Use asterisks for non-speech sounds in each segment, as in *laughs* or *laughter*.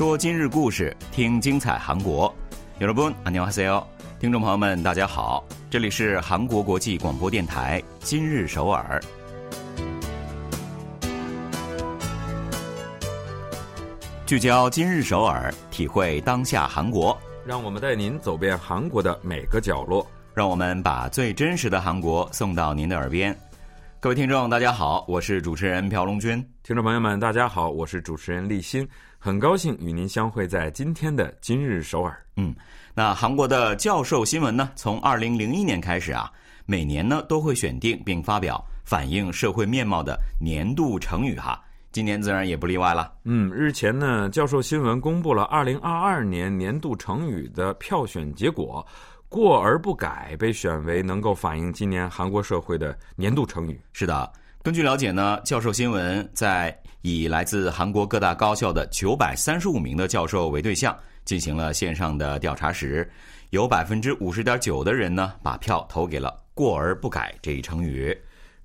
说今日故事，听精彩韩国。여러분안녕하세요，听众朋友们，大家好，这里是韩国国际广播电台今日首尔。聚焦今日首尔，体会当下韩国，让我们带您走遍韩国的每个角落，让我们把最真实的韩国送到您的耳边。各位听众，大家好，我是主持人朴龙军。听众朋友们，大家好，我是主持人立新， 很高兴与您相会在今天的今日首尔。嗯，那韩国的教授新闻呢，从二零零一年开始啊，每年呢都会选定并发表反映社会面貌的年度成语哈，今年自然也不例外了。嗯，日前呢，教授新闻公布了二零二二年年度成语的票选结果。过而不改被选为能够反映今年韩国社会的年度成语。是的，根据了解呢，教授新闻在以来自韩国各大高校的九百三十五名的教授为对象进行了线上的调查时，有百分之五十点九的人呢把票投给了“过而不改”这一成语。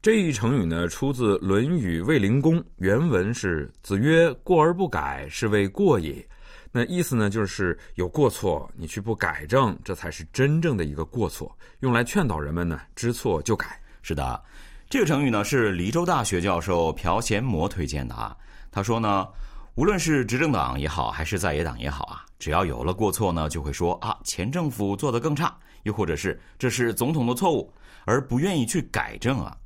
这一成语呢出自《论语卫灵公》，原文是：“子曰：过而不改，是谓过也。”那意思呢，就是有过错，你去不改正，这才是真正的一个过错，用来劝导人们呢知错就改。是的，这个成语呢是黎州大学教授朴贤模推荐的啊。他说呢，无论是执政党也好，还是在野党也好啊，只要有了过错呢，就会说啊前政府做得更差，又或者是这是总统的错误，而不愿意去改正啊。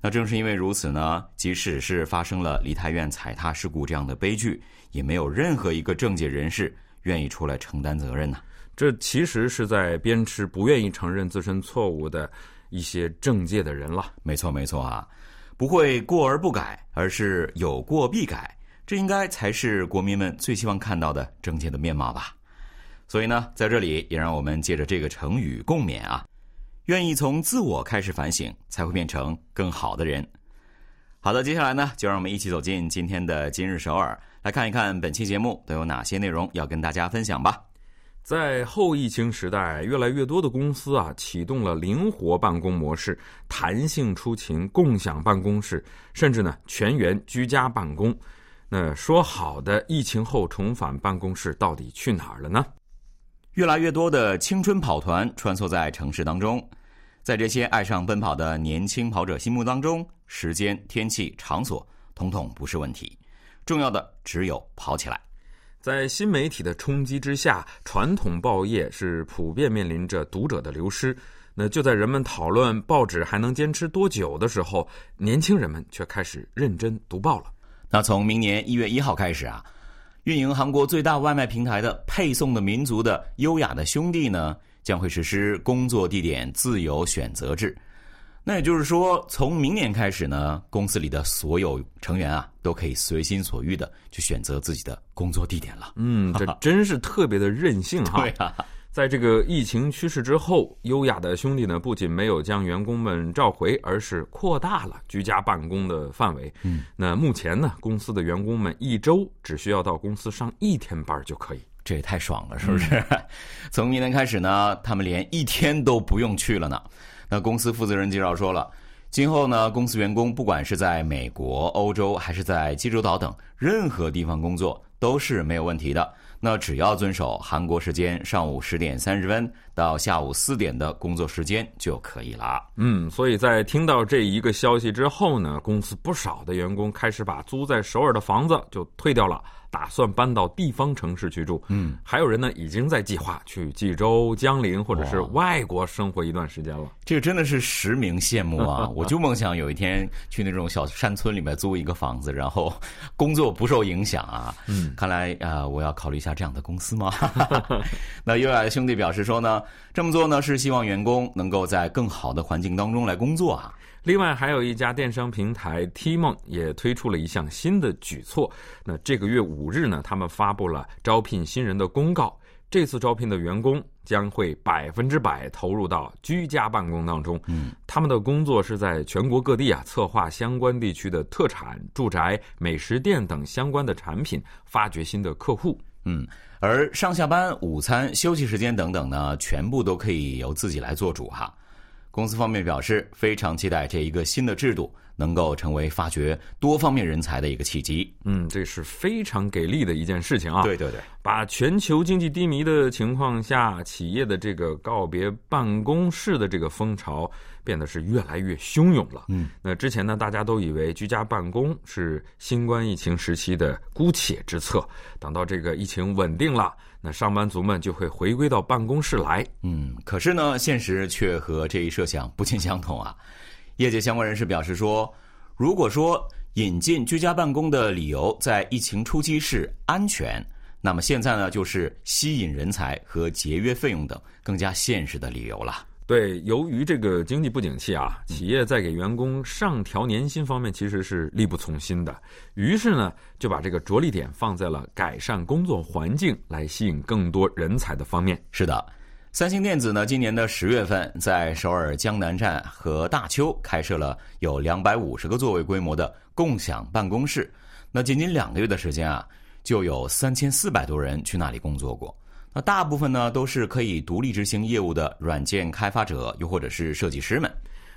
那正是因为如此呢，即使是发生了梨泰院踩踏事故这样的悲剧。也没有任何一个政界人士愿意出来承担责任呢。这其实是在鞭笞不愿意承认自身错误的一些政界的人了。没错，没错啊，不会过而不改，而是有过必改，这应该才是国民们最希望看到的政界的面貌吧。所以呢，在这里也让我们借着这个成语共勉啊，愿意从自我开始反省，才会变成更好的人。好的，接下来呢，就让我们一起走进今天的今日首尔。来看一看本期节目都有哪些内容要跟大家分享吧。在后疫情时代，越来越多的公司啊启动了灵活办公模式、弹性出勤、共享办公室，甚至呢全员居家办公。那说好的疫情后重返办公室到底去哪儿了呢？越来越多的青春跑团穿梭在城市当中，在这些爱上奔跑的年轻跑者心目当中，时间、天气、场所，统统不是问题。重要的只有跑起来。在新媒体的冲击之下，传统报业是普遍面临着读者的流失。那就在人们讨论报纸还能坚持多久的时候，年轻人们却开始认真读报了。那从明年一月一号开始啊，运营韩国最大外卖平台的配送的民族的优雅的兄弟呢，将会实施工作地点自由选择制。那也就是说，从明年开始呢，公司里的所有成员啊，都可以随心所欲的去选择自己的工作地点了。嗯，这 *laughs* 真是特别的任性哈。对啊，在这个疫情趋势之后，优雅的兄弟呢，不仅没有将员工们召回，而是扩大了居家办公的范围。嗯，那目前呢，公司的员工们一周只需要到公司上一天班就可以。这也太爽了，是不是？*laughs* 从明年开始呢，他们连一天都不用去了呢。那公司负责人介绍说了，今后呢，公司员工不管是在美国、欧洲还是在济州岛等任何地方工作都是没有问题的。那只要遵守韩国时间上午十点三十分到下午四点的工作时间就可以了。嗯，所以在听到这一个消息之后呢，公司不少的员工开始把租在首尔的房子就退掉了。打算搬到地方城市去住，嗯，还有人呢，已经在计划去济州、江陵或者是外国生活一段时间了。这个真的是实名羡慕啊！*laughs* 我就梦想有一天去那种小山村里面租一个房子，然后工作不受影响啊。嗯，看来啊，我要考虑一下这样的公司吗？*laughs* 那优雅的兄弟表示说呢，这么做呢是希望员工能够在更好的环境当中来工作啊。另外，还有一家电商平台 T 梦也推出了一项新的举措。那这个月五日呢，他们发布了招聘新人的公告。这次招聘的员工将会百分之百投入到居家办公当中。嗯，他们的工作是在全国各地啊，策划相关地区的特产、住宅、美食店等相关的产品，发掘新的客户。嗯，而上下班、午餐、休息时间等等呢，全部都可以由自己来做主哈。公司方面表示，非常期待这一个新的制度能够成为发掘多方面人才的一个契机。嗯，这是非常给力的一件事情啊！对对对，把全球经济低迷的情况下，企业的这个告别办公室的这个风潮变得是越来越汹涌了。嗯，那之前呢，大家都以为居家办公是新冠疫情时期的姑且之策，等到这个疫情稳定了，那上班族们就会回归到办公室来。嗯，可是呢，现实却和这一设想不尽相同啊。业界相关人士表示说，如果说引进居家办公的理由在疫情初期是安全，那么现在呢，就是吸引人才和节约费用等更加现实的理由了。对，由于这个经济不景气啊，企业在给员工上调年薪方面其实是力不从心的，于是呢，就把这个着力点放在了改善工作环境来吸引更多人才的方面。是的。三星电子呢，今年的十月份在首尔江南站和大邱开设了有两百五十个座位规模的共享办公室。那仅仅两个月的时间啊，就有三千四百多人去那里工作过。那大部分呢，都是可以独立执行业务的软件开发者，又或者是设计师们。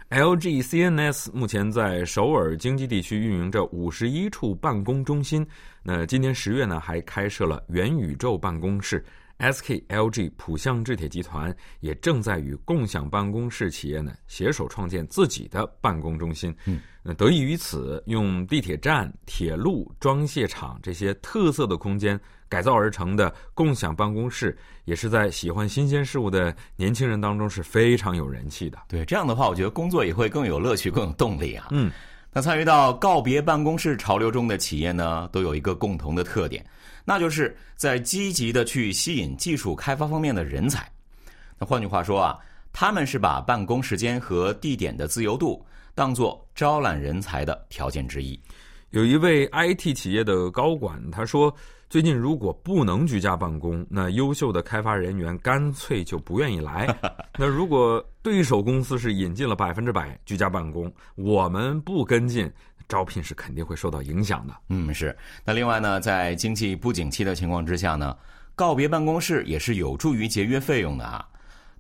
LG CNS 目前在首尔经济地区运营着五十一处办公中心。那今年十月呢，还开设了元宇宙办公室。SK、LG、浦项制铁集团也正在与共享办公室企业呢携手创建自己的办公中心。嗯，那得益于此，用地铁站、铁路、装卸厂这些特色的空间改造而成的共享办公室，也是在喜欢新鲜事物的年轻人当中是非常有人气的。对，这样的话，我觉得工作也会更有乐趣、更有动力啊。嗯，那参与到告别办公室潮流中的企业呢，都有一个共同的特点。那就是在积极的去吸引技术开发方面的人才。那换句话说啊，他们是把办公时间和地点的自由度当做招揽人才的条件之一。有一位 IT 企业的高管他说：“最近如果不能居家办公，那优秀的开发人员干脆就不愿意来。*laughs* 那如果对手公司是引进了百分之百居家办公，我们不跟进。”招聘是肯定会受到影响的。嗯，是。那另外呢，在经济不景气的情况之下呢，告别办公室也是有助于节约费用的啊。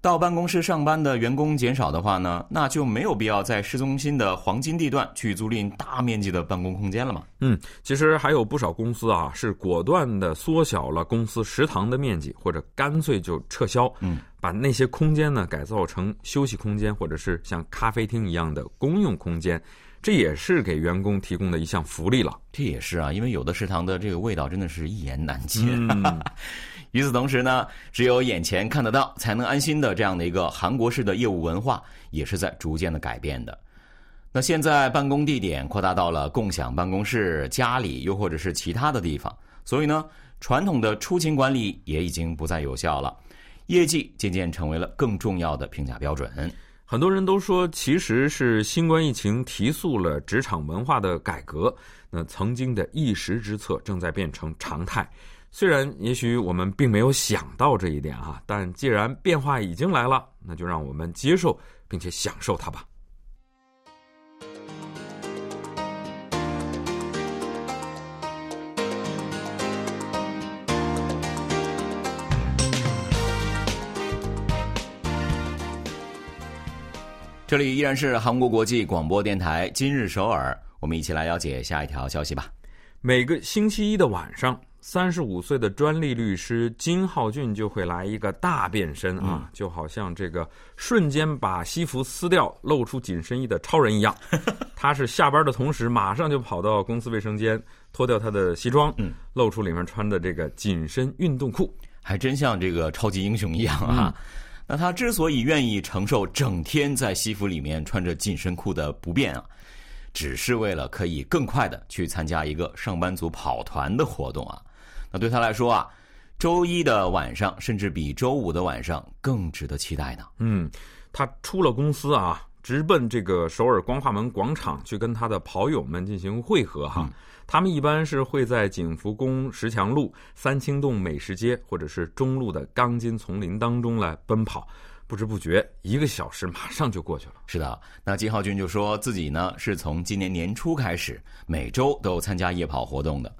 到办公室上班的员工减少的话呢，那就没有必要在市中心的黄金地段去租赁大面积的办公空间了嘛。嗯，其实还有不少公司啊，是果断的缩小了公司食堂的面积，或者干脆就撤销。嗯，把那些空间呢改造成休息空间，或者是像咖啡厅一样的公用空间。这也是给员工提供的一项福利了。这也是啊，因为有的食堂的这个味道真的是一言难尽。嗯，*laughs* 与此同时呢，只有眼前看得到才能安心的这样的一个韩国式的业务文化，也是在逐渐的改变的。那现在办公地点扩大到了共享办公室、家里，又或者是其他的地方，所以呢，传统的出勤管理也已经不再有效了，业绩渐渐成为了更重要的评价标准。很多人都说，其实是新冠疫情提速了职场文化的改革。那曾经的一时之策正在变成常态。虽然也许我们并没有想到这一点啊，但既然变化已经来了，那就让我们接受并且享受它吧。这里依然是韩国国际广播电台今日首尔，我们一起来了解下一条消息吧。每个星期一的晚上，三十五岁的专利律师金浩俊就会来一个大变身啊，就好像这个瞬间把西服撕掉，露出紧身衣的超人一样。*laughs* 他是下班的同时，马上就跑到公司卫生间脱掉他的西装，嗯，露出里面穿的这个紧身运动裤，还真像这个超级英雄一样啊。那他之所以愿意承受整天在西服里面穿着紧身裤的不便啊，只是为了可以更快的去参加一个上班族跑团的活动啊。那对他来说啊，周一的晚上甚至比周五的晚上更值得期待呢。嗯，他出了公司啊，直奔这个首尔光化门广场去跟他的跑友们进行会合哈。他们一般是会在景福宫石墙路、三清洞美食街，或者是中路的钢筋丛林当中来奔跑。不知不觉，一个小时马上就过去了。是的，那金浩俊就说自己呢是从今年年初开始，每周都有参加夜跑活动的。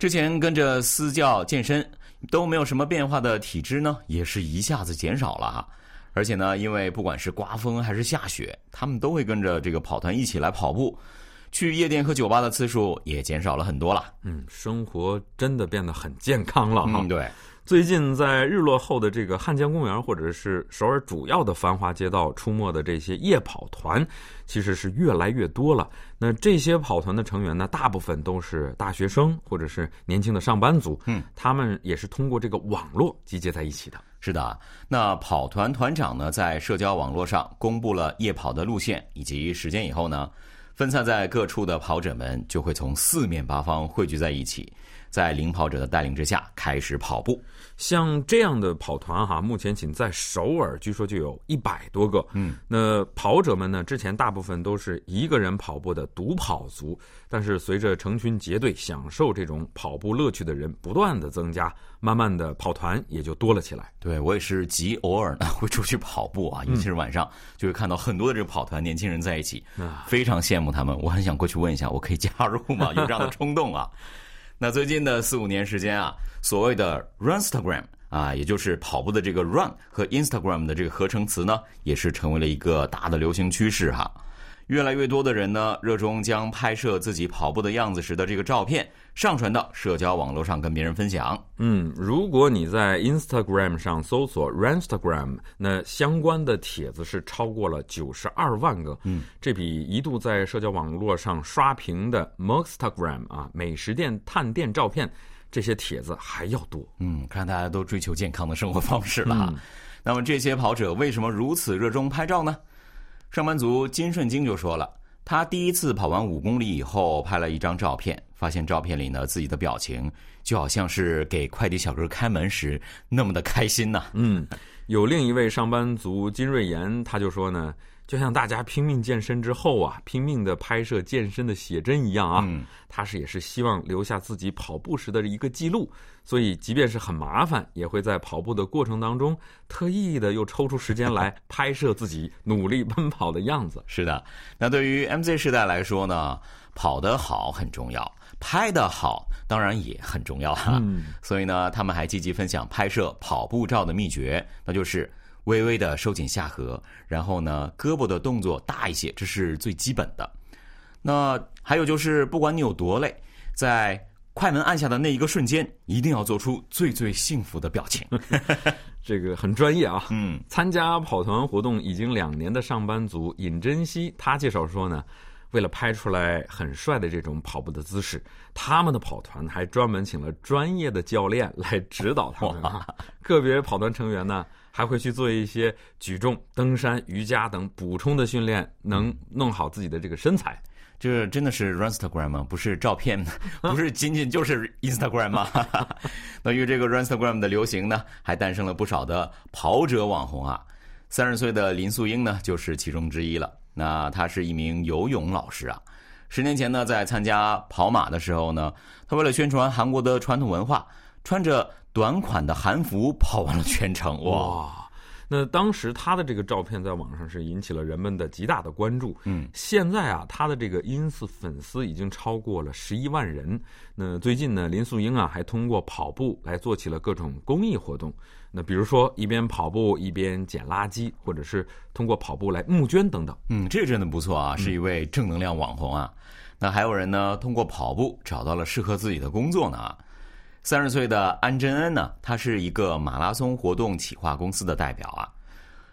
之前跟着私教健身都没有什么变化的体脂呢，也是一下子减少了哈。而且呢，因为不管是刮风还是下雪，他们都会跟着这个跑团一起来跑步。去夜店和酒吧的次数也减少了很多了。嗯，生活真的变得很健康了哈。嗯，对。最近在日落后的这个汉江公园，或者是首尔主要的繁华街道出没的这些夜跑团，其实是越来越多了。那这些跑团的成员呢，大部分都是大学生或者是年轻的上班族。嗯，他们也是通过这个网络集结在一起的。是的，那跑团团长呢，在社交网络上公布了夜跑的路线以及时间以后呢，分散在各处的跑者们就会从四面八方汇聚在一起。在领跑者的带领之下开始跑步，像这样的跑团哈，目前仅在首尔，据说就有一百多个。嗯，那跑者们呢，之前大部分都是一个人跑步的独跑族，但是随着成群结队享受这种跑步乐趣的人不断的增加，慢慢的跑团也就多了起来。对我也是极偶尔呢 *laughs* 会出去跑步啊，尤其是晚上就会看到很多的这个跑团年轻人在一起，非常羡慕他们。我很想过去问一下，我可以加入吗？有这样的冲动啊。*laughs* 那最近的四五年时间啊，所谓的 Runstagram 啊，也就是跑步的这个 Run 和 Instagram 的这个合成词呢，也是成为了一个大的流行趋势哈。越来越多的人呢，热衷将拍摄自己跑步的样子时的这个照片上传到社交网络上跟别人分享。嗯，如果你在 Instagram 上搜索 Ranstagram，那相关的帖子是超过了九十二万个。嗯，这比一度在社交网络上刷屏的 Mostagram 啊美食店探店照片这些帖子还要多。嗯，看大家都追求健康的生活方式了哈。那么这些跑者为什么如此热衷拍照呢？上班族金顺京就说了，他第一次跑完五公里以后，拍了一张照片，发现照片里呢自己的表情就好像是给快递小哥开门时那么的开心呐。嗯，有另一位上班族金瑞妍，他就说呢，就像大家拼命健身之后啊，拼命的拍摄健身的写真一样啊，他是也是希望留下自己跑步时的一个记录。所以，即便是很麻烦，也会在跑步的过程当中，特意的又抽出时间来 *laughs* 拍摄自己努力奔跑的样子。是的，那对于 MZ 时代来说呢，跑得好很重要，拍得好当然也很重要哈。所以呢，他们还积极分享拍摄跑步照的秘诀，那就是微微的收紧下颌，然后呢，胳膊的动作大一些，这是最基本的。那还有就是，不管你有多累，在快门按下的那一个瞬间，一定要做出最最幸福的表情。*laughs* 这个很专业啊。嗯，参加跑团活动已经两年的上班族尹珍惜，他介绍说呢，为了拍出来很帅的这种跑步的姿势，他们的跑团还专门请了专业的教练来指导他们。个别跑团成员呢，还会去做一些举重、登山、瑜伽等补充的训练，能弄好自己的这个身材。这真的是 Runstagram 吗？不是照片，*laughs* 不是 *laughs* 仅仅就是 Instagram 吗？*laughs* 那与这个 Runstagram 的流行呢，还诞生了不少的跑者网红啊。三十岁的林素英呢，就是其中之一了。那他是一名游泳老师啊。十年前呢，在参加跑马的时候呢，他为了宣传韩国的传统文化，穿着短款的韩服跑完了全程。哇！那当时他的这个照片在网上是引起了人们的极大的关注。嗯，现在啊，他的这个 ins 粉丝已经超过了十一万人。那最近呢，林素英啊还通过跑步来做起了各种公益活动。那比如说一边跑步一边捡垃圾，或者是通过跑步来募捐等等。嗯，这真的不错啊，是一位正能量网红啊。那还有人呢，通过跑步找到了适合自己的工作呢。三十岁的安贞恩呢，他是一个马拉松活动企划公司的代表啊。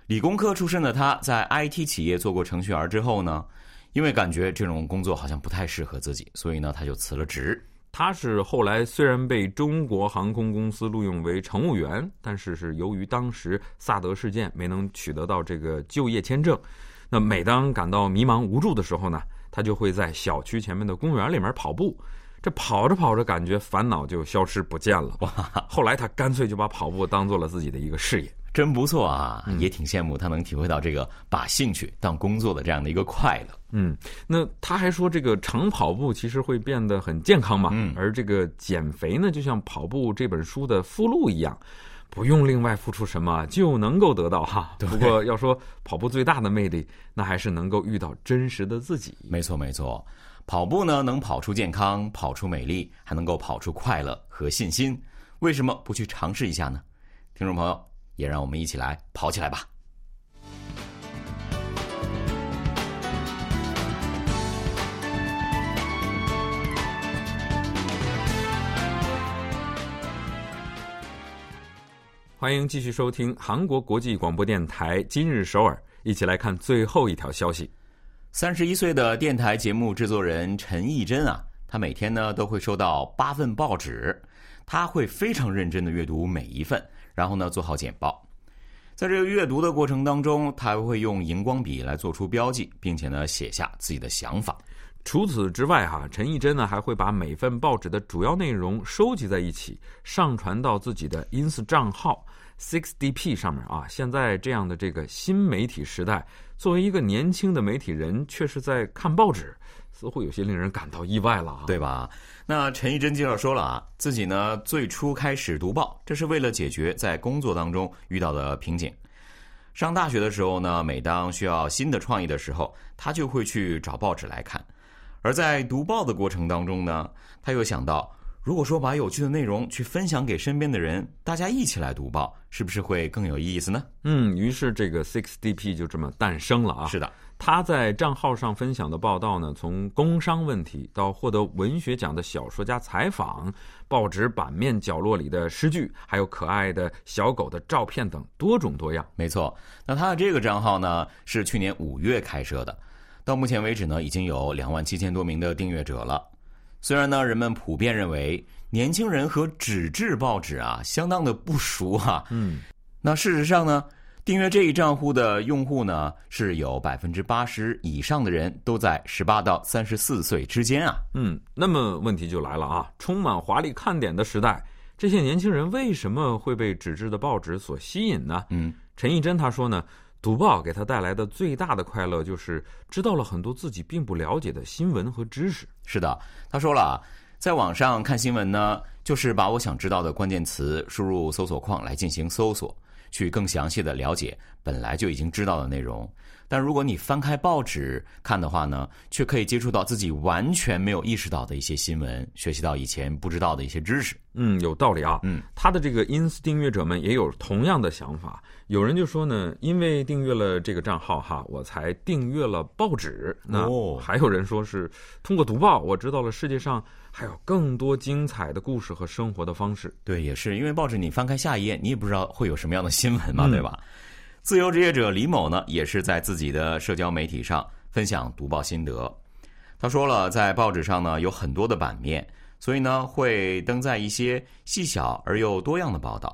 理工科出身的他，在 IT 企业做过程序员之后呢，因为感觉这种工作好像不太适合自己，所以呢，他就辞了职。他是后来虽然被中国航空公司录用为乘务员，但是是由于当时萨德事件没能取得到这个就业签证。那每当感到迷茫无助的时候呢，他就会在小区前面的公园里面跑步。这跑着跑着，感觉烦恼就消失不见了。哇！*laughs* 后来他干脆就把跑步当做了自己的一个事业，真不错啊！也挺羡慕他能体会到这个把兴趣当工作的这样的一个快乐。嗯，那他还说，这个长跑步其实会变得很健康嘛。嗯，而这个减肥呢，就像跑步这本书的附录一样，不用另外付出什么就能够得到哈。不过要说跑步最大的魅力，那还是能够遇到真实的自己。没错，没错。跑步呢，能跑出健康，跑出美丽，还能够跑出快乐和信心。为什么不去尝试一下呢？听众朋友，也让我们一起来跑起来吧！欢迎继续收听韩国国际广播电台今日首尔，一起来看最后一条消息。三十一岁的电台节目制作人陈义珍啊，他每天呢都会收到八份报纸，他会非常认真的阅读每一份，然后呢做好简报。在这个阅读的过程当中，他还会用荧光笔来做出标记，并且呢写下自己的想法。除此之外，哈，陈义珍呢还会把每份报纸的主要内容收集在一起，上传到自己的 ins 账号 sixdp 上面啊。现在这样的这个新媒体时代，作为一个年轻的媒体人，却是在看报纸，似乎有些令人感到意外了啊，对吧？那陈义珍介绍说了啊，自己呢最初开始读报，这是为了解决在工作当中遇到的瓶颈。上大学的时候呢，每当需要新的创意的时候，他就会去找报纸来看。而在读报的过程当中呢，他又想到，如果说把有趣的内容去分享给身边的人，大家一起来读报，是不是会更有意思呢？嗯，于是这个 sixdp 就这么诞生了啊。是的，他在账号上分享的报道呢，从工商问题到获得文学奖的小说家采访，报纸版面角落里的诗句，还有可爱的小狗的照片等多种多样。没错，那他的这个账号呢，是去年五月开设的。到目前为止呢，已经有两万七千多名的订阅者了。虽然呢，人们普遍认为年轻人和纸质报纸啊相当的不熟哈，嗯，那事实上呢，订阅这一账户的用户呢是有百分之八十以上的人都在十八到三十四岁之间啊。嗯，那么问题就来了啊，充满华丽看点的时代，这些年轻人为什么会被纸质的报纸所吸引呢？嗯，陈义珍他说呢。读报给他带来的最大的快乐，就是知道了很多自己并不了解的新闻和知识。是的，他说了，在网上看新闻呢，就是把我想知道的关键词输入搜索框来进行搜索，去更详细的了解本来就已经知道的内容。但如果你翻开报纸看的话呢，却可以接触到自己完全没有意识到的一些新闻，学习到以前不知道的一些知识。嗯，有道理啊。嗯，他的这个 ins 订阅者们也有同样的想法。有人就说呢，因为订阅了这个账号哈，我才订阅了报纸。那还有人说是通过读报，我知道了世界上还有更多精彩的故事和生活的方式。对，也是因为报纸你翻开下一页，你也不知道会有什么样的新闻嘛，对吧？自由职业者李某呢，也是在自己的社交媒体上分享读报心得。他说了，在报纸上呢有很多的版面，所以呢会登在一些细小而又多样的报道，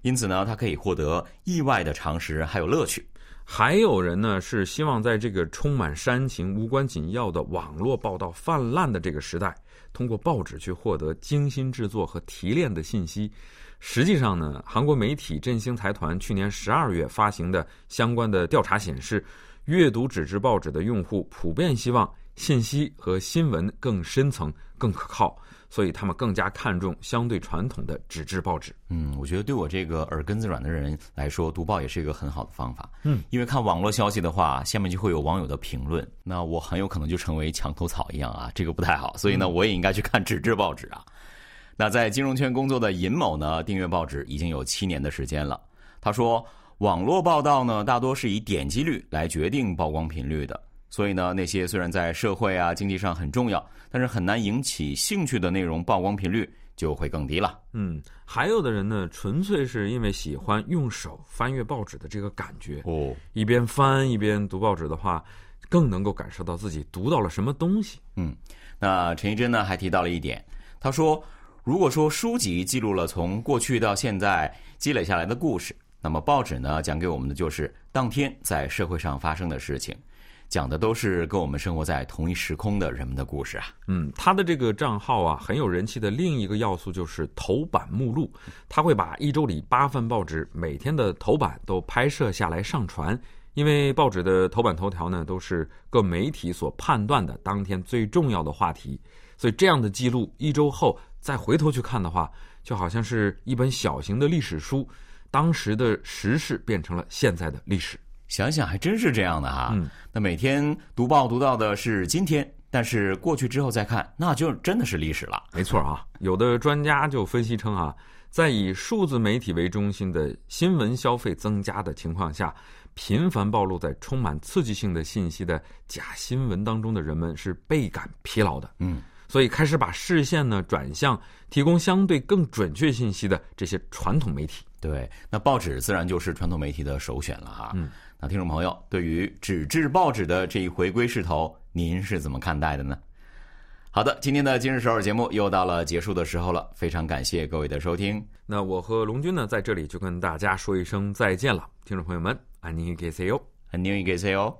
因此呢他可以获得意外的常识还有乐趣。还有人呢是希望在这个充满煽情、无关紧要的网络报道泛滥的这个时代，通过报纸去获得精心制作和提炼的信息。实际上呢，韩国媒体振兴财团去年十二月发行的相关的调查显示，阅读纸质报纸的用户普遍希望信息和新闻更深层、更可靠，所以他们更加看重相对传统的纸质报纸。嗯，我觉得对我这个耳根子软的人来说，读报也是一个很好的方法。嗯，因为看网络消息的话，下面就会有网友的评论，那我很有可能就成为墙头草一样啊，这个不太好。所以呢，我也应该去看纸质报纸啊。那在金融圈工作的尹某呢，订阅报纸已经有七年的时间了。他说，网络报道呢，大多是以点击率来决定曝光频率的，所以呢，那些虽然在社会啊、经济上很重要，但是很难引起兴趣的内容，曝光频率就会更低了。嗯，还有的人呢，纯粹是因为喜欢用手翻阅报纸的这个感觉哦，一边翻一边读报纸的话，更能够感受到自己读到了什么东西。嗯，那陈一真呢，还提到了一点，他说。如果说书籍记录了从过去到现在积累下来的故事，那么报纸呢讲给我们的就是当天在社会上发生的事情，讲的都是跟我们生活在同一时空的人们的故事啊。嗯，他的这个账号啊很有人气的另一个要素就是头版目录，他会把一周里八份报纸每天的头版都拍摄下来上传，因为报纸的头版头条呢都是各媒体所判断的当天最重要的话题，所以这样的记录一周后。再回头去看的话，就好像是一本小型的历史书，当时的时事变成了现在的历史。想想还真是这样的哈。嗯，那每天读报读到的是今天，但是过去之后再看，那就真的是历史了。没错啊，有的专家就分析称啊，在以数字媒体为中心的新闻消费增加的情况下，频繁暴露在充满刺激性的信息的假新闻当中的人们是倍感疲劳的。嗯。所以开始把视线呢转向提供相对更准确信息的这些传统媒体。对，那报纸自然就是传统媒体的首选了哈。嗯，那听众朋友，对于纸质报纸的这一回归势头，您是怎么看待的呢？好的，今天的今日首尔节目又到了结束的时候了，非常感谢各位的收听。那我和龙军呢，在这里就跟大家说一声再见了，听众朋友们，안녕히계세 요， 안녕히계세 요。